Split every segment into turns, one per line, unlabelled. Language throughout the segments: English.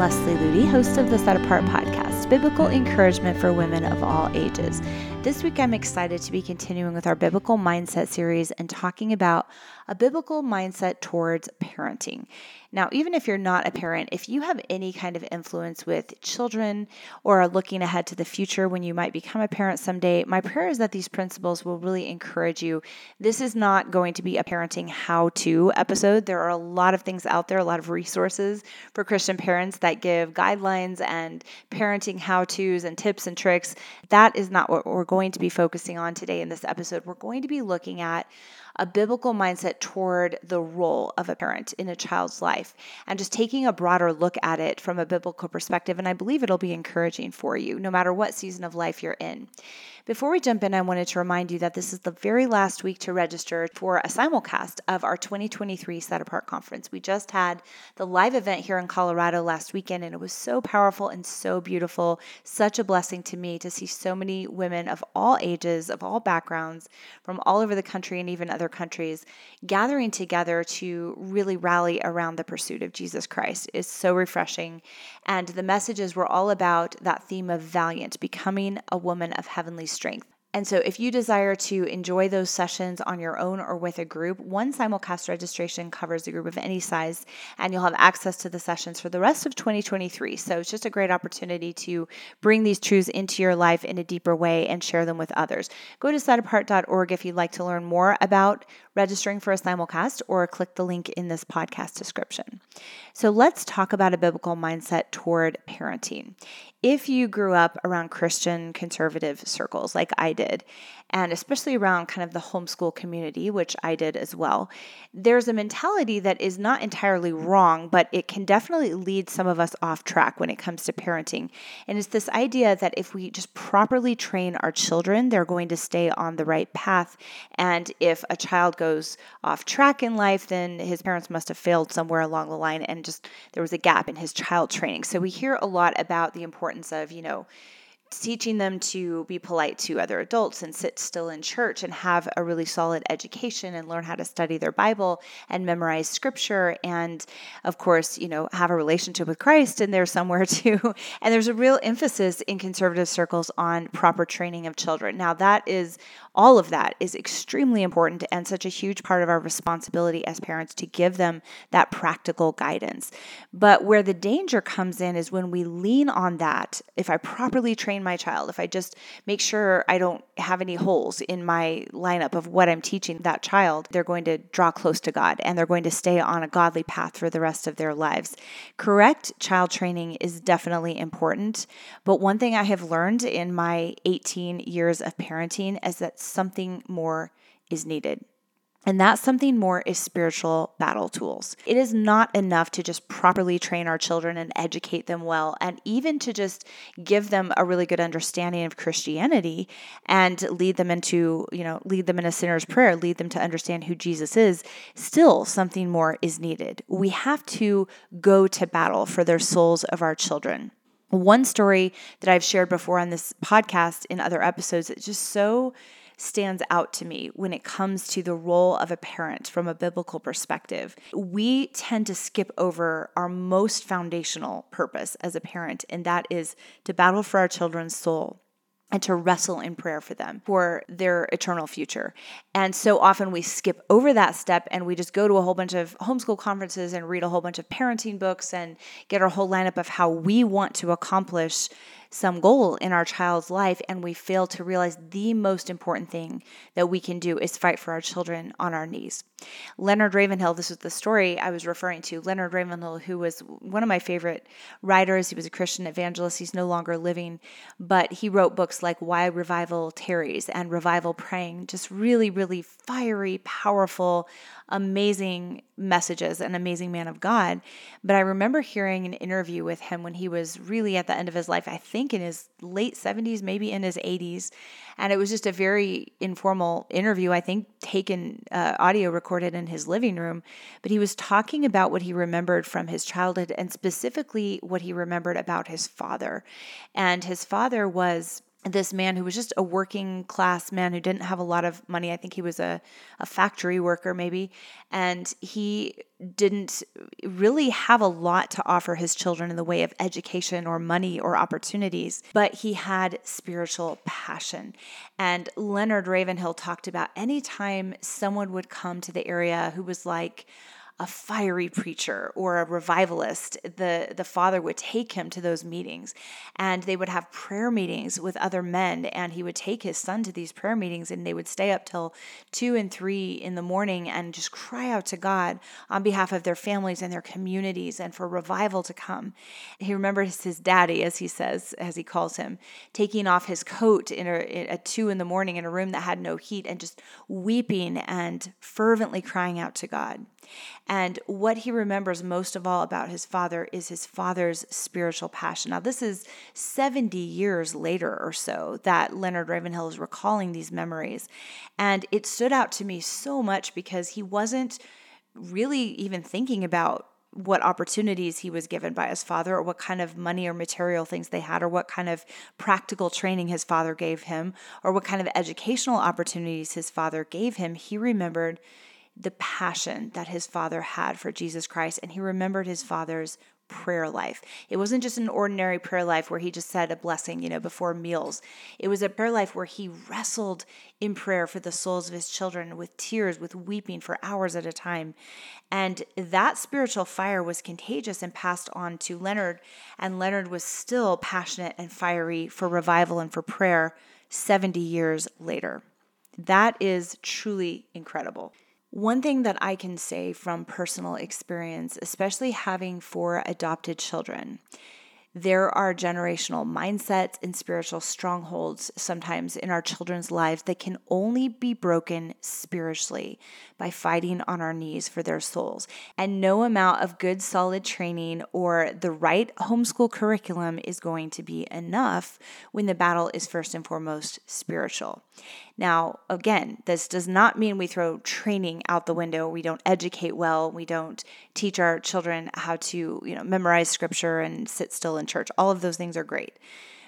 Leslie Ludy, host of the Set Apart podcast, biblical encouragement for women of all ages. This week, I'm excited to be continuing with our biblical mindset series and talking about a biblical mindset towards parenting. Now, even if you're not a parent, if you have any kind of influence with children or are looking ahead to the future when you might become a parent someday, my prayer is that these principles will really encourage you. This is not going to be a parenting how to episode. There are a lot of things out there, a lot of resources for Christian parents that give guidelines and parenting how to's and tips and tricks. That is not what we're going to be focusing on today in this episode. We're going to be looking at a biblical mindset toward the role of a parent in a child's life and just taking a broader look at it from a biblical perspective. And I believe it'll be encouraging for you, no matter what season of life you're in. Before we jump in, I wanted to remind you that this is the very last week to register for a simulcast of our 2023 Set Apart Conference. We just had the live event here in Colorado last weekend, and it was so powerful and so beautiful. Such a blessing to me to see so many women of all ages, of all backgrounds, from all over the country and even other countries gathering together to really rally around the pursuit of Jesus Christ. is so refreshing. And the messages were all about that theme of valiant, becoming a woman of heavenly strength strength. And so, if you desire to enjoy those sessions on your own or with a group, one simulcast registration covers a group of any size, and you'll have access to the sessions for the rest of 2023. So, it's just a great opportunity to bring these truths into your life in a deeper way and share them with others. Go to setapart.org if you'd like to learn more about registering for a simulcast, or click the link in this podcast description. So, let's talk about a biblical mindset toward parenting if you grew up around Christian conservative circles like I did, and especially around kind of the homeschool community, which I did as well, there's a mentality that is not entirely wrong, but it can definitely lead some of us off track when it comes to parenting. And it's this idea that if we just properly train our children, they're going to stay on the right path. And if a child goes off track in life, then his parents must have failed somewhere along the line and just there was a gap in his child training. So we hear a lot about the importance of, you know, teaching them to be polite to other adults and sit still in church and have a really solid education and learn how to study their Bible and memorize scripture and of course, you know, have a relationship with Christ in there somewhere too. And there's a real emphasis in conservative circles on proper training of children. Now that is all of that is extremely important and such a huge part of our responsibility as parents to give them that practical guidance. But where the danger comes in is when we lean on that. If I properly train my child, if I just make sure I don't have any holes in my lineup of what I'm teaching that child, they're going to draw close to God and they're going to stay on a godly path for the rest of their lives. Correct child training is definitely important. But one thing I have learned in my 18 years of parenting is that something more is needed. And that something more is spiritual battle tools. It is not enough to just properly train our children and educate them well, and even to just give them a really good understanding of Christianity and lead them into, you know, lead them in a sinner's prayer, lead them to understand who Jesus is. Still, something more is needed. We have to go to battle for their souls of our children. One story that I've shared before on this podcast in other episodes, it's just so stands out to me when it comes to the role of a parent from a biblical perspective. We tend to skip over our most foundational purpose as a parent, and that is to battle for our children's soul and to wrestle in prayer for them for their eternal future. And so often we skip over that step and we just go to a whole bunch of homeschool conferences and read a whole bunch of parenting books and get our whole lineup of how we want to accomplish some goal in our child's life and we fail to realize the most important thing that we can do is fight for our children on our knees. Leonard Ravenhill, this was the story I was referring to. Leonard Ravenhill, who was one of my favorite writers, he was a Christian evangelist. He's no longer living, but he wrote books like Why Revival Tarries and Revival Praying, just really, really fiery, powerful, amazing messages, an amazing man of God. But I remember hearing an interview with him when he was really at the end of his life, I think in his late 70s, maybe in his 80s. And it was just a very informal interview, I think taken uh, audio recorded in his living room. But he was talking about what he remembered from his childhood and specifically what he remembered about his father. And his father was this man who was just a working class man who didn't have a lot of money. I think he was a, a factory worker, maybe. And he didn't really have a lot to offer his children in the way of education or money or opportunities, but he had spiritual passion. And Leonard Ravenhill talked about anytime someone would come to the area who was like, a fiery preacher or a revivalist, the, the father would take him to those meetings and they would have prayer meetings with other men. And he would take his son to these prayer meetings and they would stay up till two and three in the morning and just cry out to God on behalf of their families and their communities and for revival to come. He remembers his daddy, as he says, as he calls him, taking off his coat in a, at two in the morning in a room that had no heat and just weeping and fervently crying out to God. And what he remembers most of all about his father is his father's spiritual passion. Now, this is 70 years later or so that Leonard Ravenhill is recalling these memories. And it stood out to me so much because he wasn't really even thinking about what opportunities he was given by his father, or what kind of money or material things they had, or what kind of practical training his father gave him, or what kind of educational opportunities his father gave him. He remembered the passion that his father had for Jesus Christ, and he remembered his father's prayer life. It wasn't just an ordinary prayer life where he just said a blessing, you know, before meals. It was a prayer life where he wrestled in prayer for the souls of his children with tears, with weeping for hours at a time. And that spiritual fire was contagious and passed on to Leonard. And Leonard was still passionate and fiery for revival and for prayer 70 years later. That is truly incredible. One thing that I can say from personal experience, especially having four adopted children, there are generational mindsets and spiritual strongholds sometimes in our children's lives that can only be broken spiritually by fighting on our knees for their souls. And no amount of good, solid training or the right homeschool curriculum is going to be enough when the battle is first and foremost spiritual. Now, again, this does not mean we throw training out the window. We don't educate well. We don't teach our children how to, you know, memorize scripture and sit still in church. All of those things are great.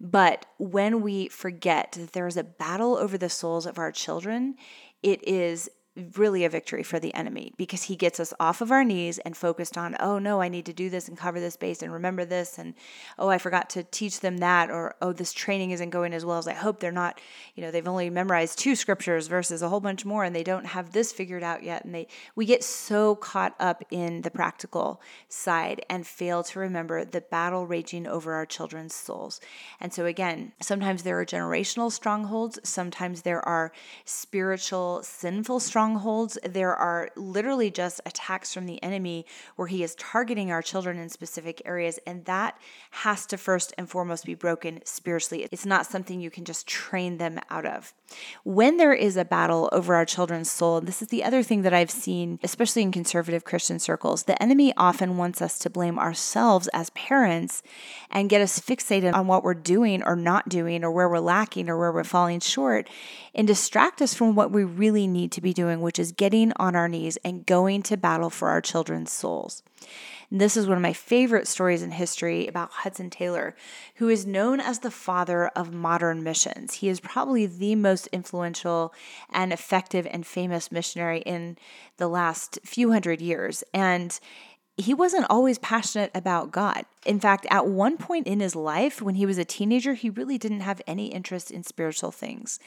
But when we forget that there is a battle over the souls of our children, it is really a victory for the enemy because he gets us off of our knees and focused on, oh no, I need to do this and cover this base and remember this. And oh, I forgot to teach them that. Or oh, this training isn't going as well as I hope. They're not, you know, they've only memorized two scriptures versus a whole bunch more and they don't have this figured out yet. And they, we get so caught up in the practical side and fail to remember the battle raging over our children's souls. And so again, sometimes there are generational strongholds, sometimes there are spiritual, sinful strongholds strongholds. There are literally just attacks from the enemy where he is targeting our children in specific areas. And that has to first and foremost be broken spiritually. It's not something you can just train them out of. When there is a battle over our children's soul, this is the other thing that I've seen, especially in conservative Christian circles, the enemy often wants us to blame ourselves as parents and get us fixated on what we're doing or not doing or where we're lacking or where we're falling short and distract us from what we really need to be doing, which is getting on our knees and going to battle for our children's souls. And this is one of my favorite stories in history about Hudson Taylor, who is known as the father of modern missions. He is probably the most influential and effective and famous missionary in the last few hundred years. And he wasn't always passionate about God. In fact, at one point in his life, when he was a teenager, he really didn't have any interest in spiritual things.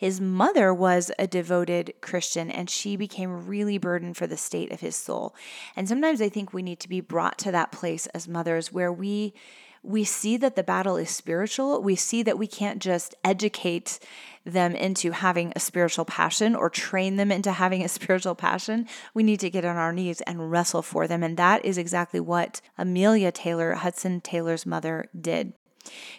His mother was a devoted Christian, and she became really burdened for the state of his soul. And sometimes I think we need to be brought to that place as mothers where we we see that the battle is spiritual. We see that we can't just educate them into having a spiritual passion or train them into having a spiritual passion. We need to get on our knees and wrestle for them. And that is exactly what Amelia Taylor, Hudson Taylor's mother, did.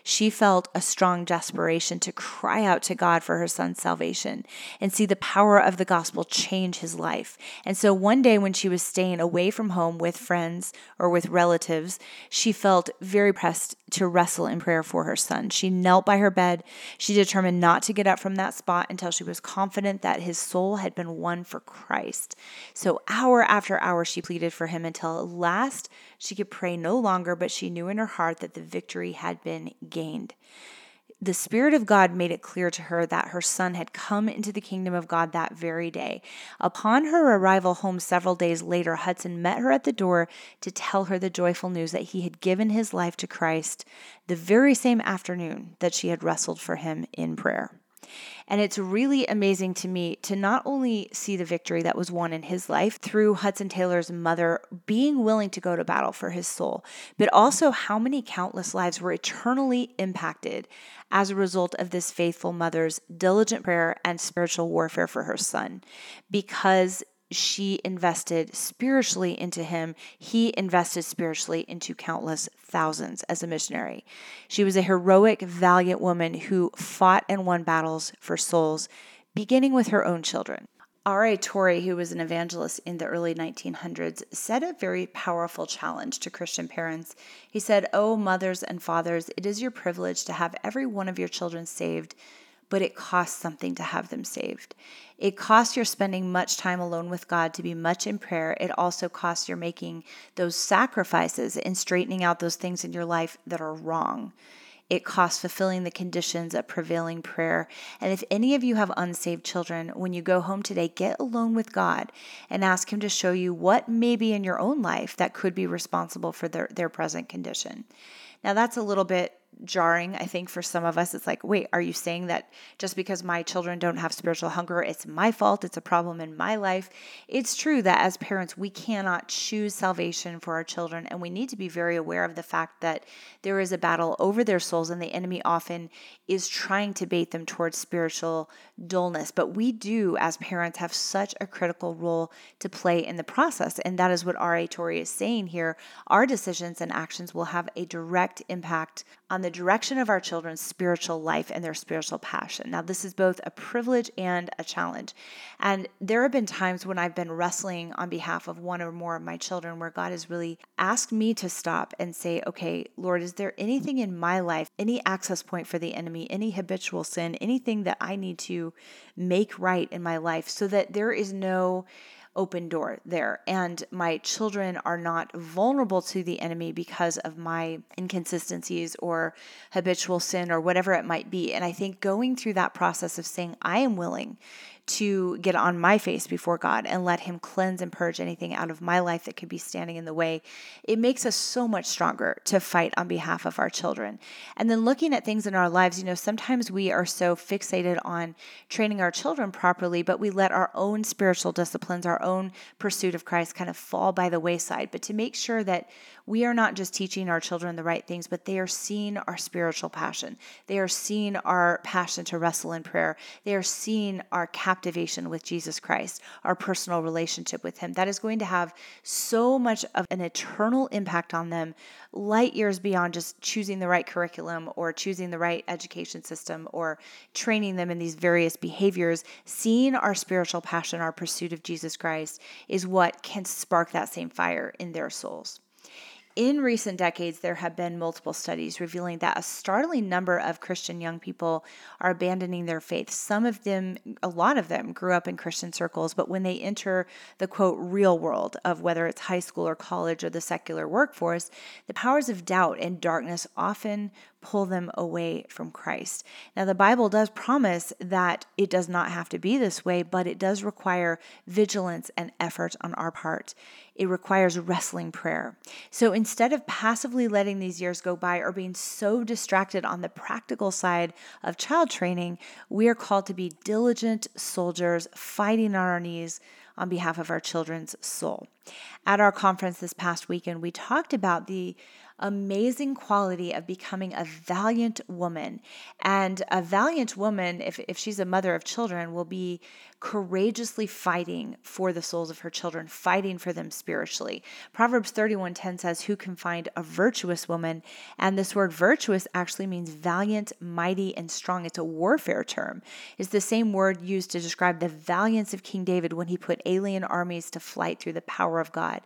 She felt a strong desperation to cry out to God for her son's salvation and see the power of the gospel change his life. And so one day, when she was staying away from home with friends or with relatives, she felt very pressed to wrestle in prayer for her son. She knelt by her bed. She determined not to get up from that spot until she was confident that his soul had been won for Christ. So, hour after hour, she pleaded for him until at last she could pray no longer, but she knew in her heart that the victory had been gained. the Spirit of God made it clear to her that her son had come into the kingdom of God that very day. Upon her arrival home several days later, Hudson met her at the door to tell her the joyful news that he had given his life to Christ the very same afternoon that she had wrestled for him in prayer. And it's really amazing to me to not only see the victory that was won in his life through Hudson Taylor's mother being willing to go to battle for his soul, but also how many countless lives were eternally impacted as a result of this faithful mother's diligent prayer and spiritual warfare for her son. Because she invested spiritually into him. He invested spiritually into countless thousands as a missionary. She was a heroic, valiant woman who fought and won battles for souls, beginning with her own children. R.A. Torrey, who was an evangelist in the early 1900s, said a very powerful challenge to Christian parents. He said, Oh, mothers and fathers, it is your privilege to have every one of your children saved but it costs something to have them saved. It costs your spending much time alone with God to be much in prayer. It also costs your making those sacrifices and straightening out those things in your life that are wrong. It costs fulfilling the conditions of prevailing prayer. And if any of you have unsaved children, when you go home today, get alone with God and ask Him to show you what may be in your own life that could be responsible for their, their present condition. Now, that's a little bit jarring, I think, for some of us. It's like, wait, are you saying that just because my children don't have spiritual hunger, it's my fault? It's a problem in my life? It's true that as parents, we cannot choose salvation for our children, and we need to be very aware of the fact that there is a battle over their souls, and the enemy often is trying to bait them towards spiritual dullness. But we do, as parents, have such a critical role to play in the process, and that is what R.A. Torrey is saying here. Our decisions and actions will have a direct impact on the direction of our children's spiritual life and their spiritual passion. Now, this is both a privilege and a challenge. And there have been times when I've been wrestling on behalf of one or more of my children where God has really asked me to stop and say, okay, Lord, is there anything in my life, any access point for the enemy, any habitual sin, anything that I need to make right in my life so that there is no open door there. And my children are not vulnerable to the enemy because of my inconsistencies or habitual sin or whatever it might be. And I think going through that process of saying, I am willing to get on my face before God and let Him cleanse and purge anything out of my life that could be standing in the way, it makes us so much stronger to fight on behalf of our children. And then looking at things in our lives, you know, sometimes we are so fixated on training our children properly, but we let our own spiritual disciplines, our own pursuit of Christ kind of fall by the wayside. But to make sure that we are not just teaching our children the right things, but they are seeing our spiritual passion. They are seeing our passion to wrestle in prayer. They are seeing our with Jesus Christ, our personal relationship with Him. That is going to have so much of an eternal impact on them, light years beyond just choosing the right curriculum or choosing the right education system or training them in these various behaviors. Seeing our spiritual passion, our pursuit of Jesus Christ, is what can spark that same fire in their souls. In recent decades, there have been multiple studies revealing that a startling number of Christian young people are abandoning their faith. Some of them, a lot of them, grew up in Christian circles, but when they enter the quote real world of whether it's high school or college or the secular workforce, the powers of doubt and darkness often pull them away from Christ. Now, the Bible does promise that it does not have to be this way, but it does require vigilance and effort on our part. It requires wrestling prayer. So instead of passively letting these years go by or being so distracted on the practical side of child training, we are called to be diligent soldiers fighting on our knees on behalf of our children's soul. At our conference this past weekend, we talked about the amazing quality of becoming a valiant woman. And a valiant woman, if, if she's a mother of children, will be courageously fighting for the souls of her children, fighting for them spiritually. Proverbs 31:10 says, "Who can find a virtuous woman?" And this word virtuous actually means valiant, mighty, and strong. It's a warfare term. It's the same word used to describe the valiance of King David when he put alien armies to flight through the power of God.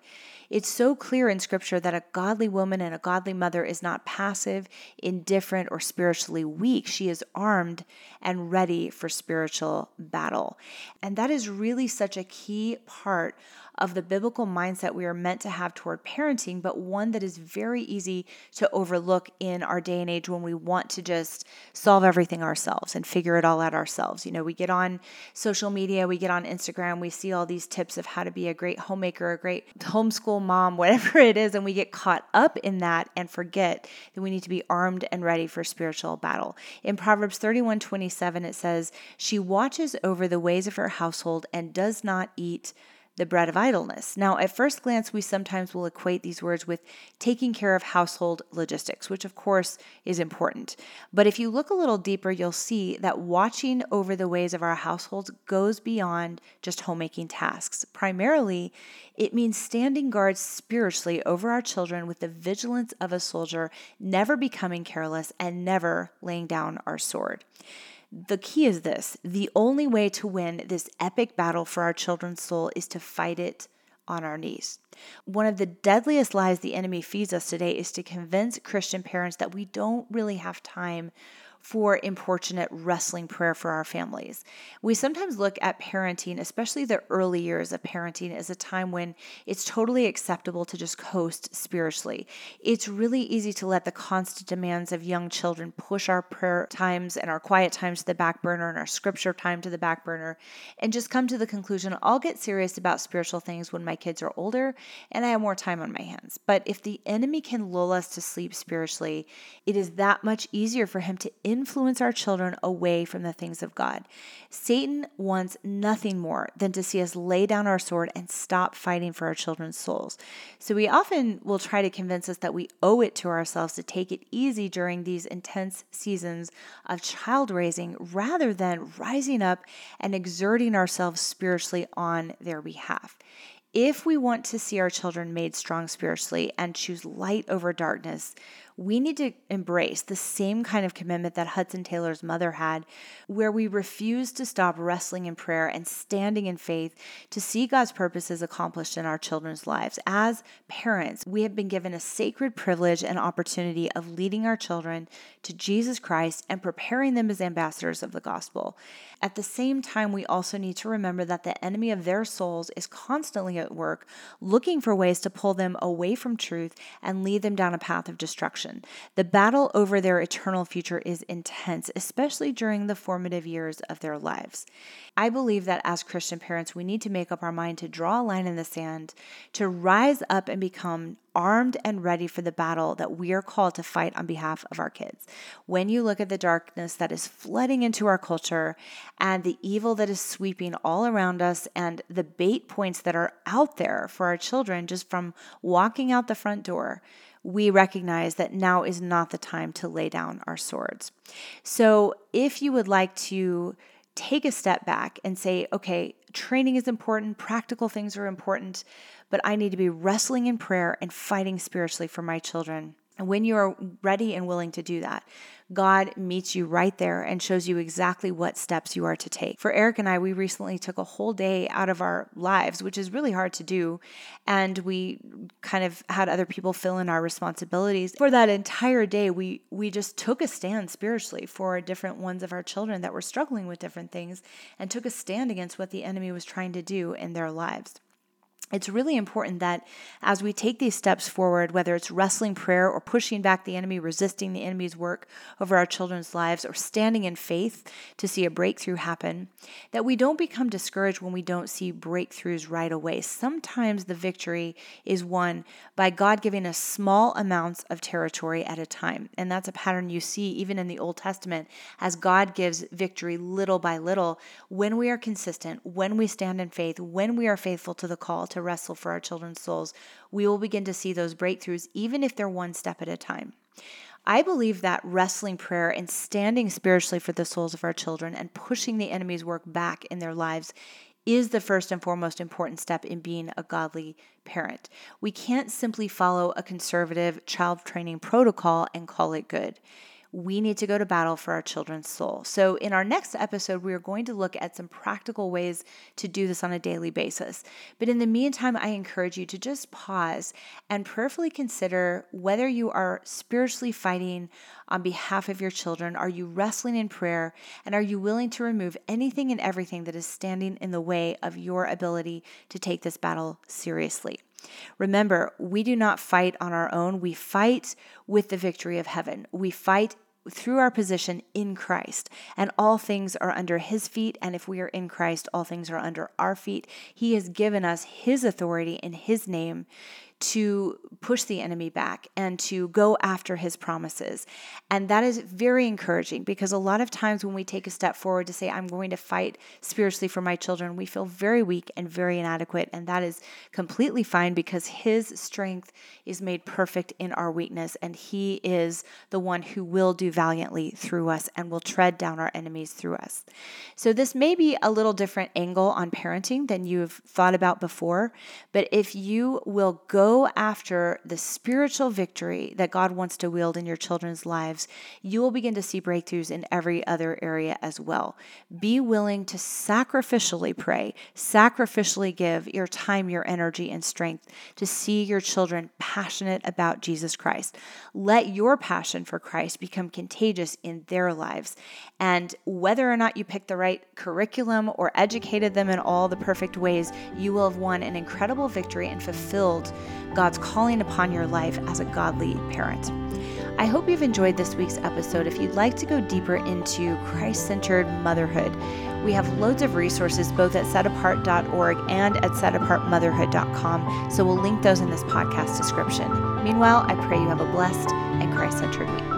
It's so clear in scripture that a godly woman and a godly mother is not passive, indifferent, or spiritually weak. She is armed and ready for spiritual battle. And that is really such a key part of the biblical mindset we are meant to have toward parenting, but one that is very easy to overlook in our day and age when we want to just solve everything ourselves and figure it all out ourselves. You know, we get on social media, we get on Instagram, we see all these tips of how to be a great homemaker, a great homeschool mom, whatever it is, and we get caught up in that and forget that we need to be armed and ready for spiritual battle. In Proverbs 31 27, it says, She watches over the ways of her household and does not eat the bread of idleness. Now, at first glance, we sometimes will equate these words with taking care of household logistics, which of course is important. But if you look a little deeper, you'll see that watching over the ways of our households goes beyond just homemaking tasks. Primarily, it means standing guard spiritually over our children with the vigilance of a soldier, never becoming careless and never laying down our sword. The key is this the only way to win this epic battle for our children's soul is to fight it on our knees. One of the deadliest lies the enemy feeds us today is to convince Christian parents that we don't really have time for importunate wrestling prayer for our families. We sometimes look at parenting, especially the early years of parenting, as a time when it's totally acceptable to just coast spiritually. It's really easy to let the constant demands of young children push our prayer times and our quiet times to the back burner and our scripture time to the back burner and just come to the conclusion I'll get serious about spiritual things when my kids are older and I have more time on my hands. But if the enemy can lull us to sleep spiritually, it is that much easier for him to influence our children away from the things of God. Satan wants nothing more than to see us lay down our sword and stop fighting for our children's souls. So we often will try to convince us that we owe it to ourselves to take it easy during these intense seasons of child raising rather than rising up and exerting ourselves spiritually on their behalf. If we want to see our children made strong spiritually and choose light over darkness, we need to embrace the same kind of commitment that Hudson Taylor's mother had, where we refuse to stop wrestling in prayer and standing in faith to see God's purposes accomplished in our children's lives. As parents, we have been given a sacred privilege and opportunity of leading our children to Jesus Christ and preparing them as ambassadors of the gospel. At the same time, we also need to remember that the enemy of their souls is constantly at work, looking for ways to pull them away from truth and lead them down a path of destruction The battle over their eternal future is intense, especially during the formative years of their lives. I believe that as Christian parents, we need to make up our mind to draw a line in the sand, to rise up and become armed and ready for the battle that we are called to fight on behalf of our kids. When you look at the darkness that is flooding into our culture and the evil that is sweeping all around us and the bait points that are out there for our children just from walking out the front door, we recognize that now is not the time to lay down our swords. So, if you would like to take a step back and say, okay, training is important, practical things are important, but I need to be wrestling in prayer and fighting spiritually for my children. And when you are ready and willing to do that, God meets you right there and shows you exactly what steps you are to take. For Eric and I, we recently took a whole day out of our lives, which is really hard to do. And we kind of had other people fill in our responsibilities. For that entire day, we, we just took a stand spiritually for different ones of our children that were struggling with different things and took a stand against what the enemy was trying to do in their lives it's really important that as we take these steps forward, whether it's wrestling prayer or pushing back the enemy, resisting the enemy's work over our children's lives, or standing in faith to see a breakthrough happen, that we don't become discouraged when we don't see breakthroughs right away. Sometimes the victory is won by God giving us small amounts of territory at a time. And that's a pattern you see even in the Old Testament as God gives victory little by little when we are consistent, when we stand in faith, when we are faithful to the call to wrestle for our children's souls, we will begin to see those breakthroughs, even if they're one step at a time. I believe that wrestling prayer and standing spiritually for the souls of our children and pushing the enemy's work back in their lives is the first and foremost important step in being a godly parent. We can't simply follow a conservative child training protocol and call it good we need to go to battle for our children's soul. So, in our next episode, we are going to look at some practical ways to do this on a daily basis. But in the meantime, I encourage you to just pause and prayerfully consider whether you are spiritually fighting on behalf of your children. Are you wrestling in prayer? And are you willing to remove anything and everything that is standing in the way of your ability to take this battle seriously? Remember, we do not fight on our own. We fight with the victory of heaven. We fight through our position in Christ. And all things are under his feet. And if we are in Christ, all things are under our feet. He has given us his authority in his name to push the enemy back and to go after his promises. And that is very encouraging because a lot of times when we take a step forward to say, I'm going to fight spiritually for my children, we feel very weak and very inadequate. And that is completely fine because his strength is made perfect in our weakness. And he is the one who will do valiantly through us and will tread down our enemies through us. So, this may be a little different angle on parenting than you've thought about before. But if you will go go after the spiritual victory that God wants to wield in your children's lives, you will begin to see breakthroughs in every other area as well. Be willing to sacrificially pray, sacrificially give your time, your energy, and strength to see your children passionate about Jesus Christ. Let your passion for Christ become contagious in their lives. And whether or not you pick the right curriculum or educated them in all the perfect ways, you will have won an incredible victory and fulfilled God's calling upon your life as a godly parent. I hope you've enjoyed this week's episode. If you'd like to go deeper into Christ centered motherhood, we have loads of resources both at setapart.org and at setapartmotherhood.com. So we'll link those in this podcast description. Meanwhile, I pray you have a blessed and Christ centered week.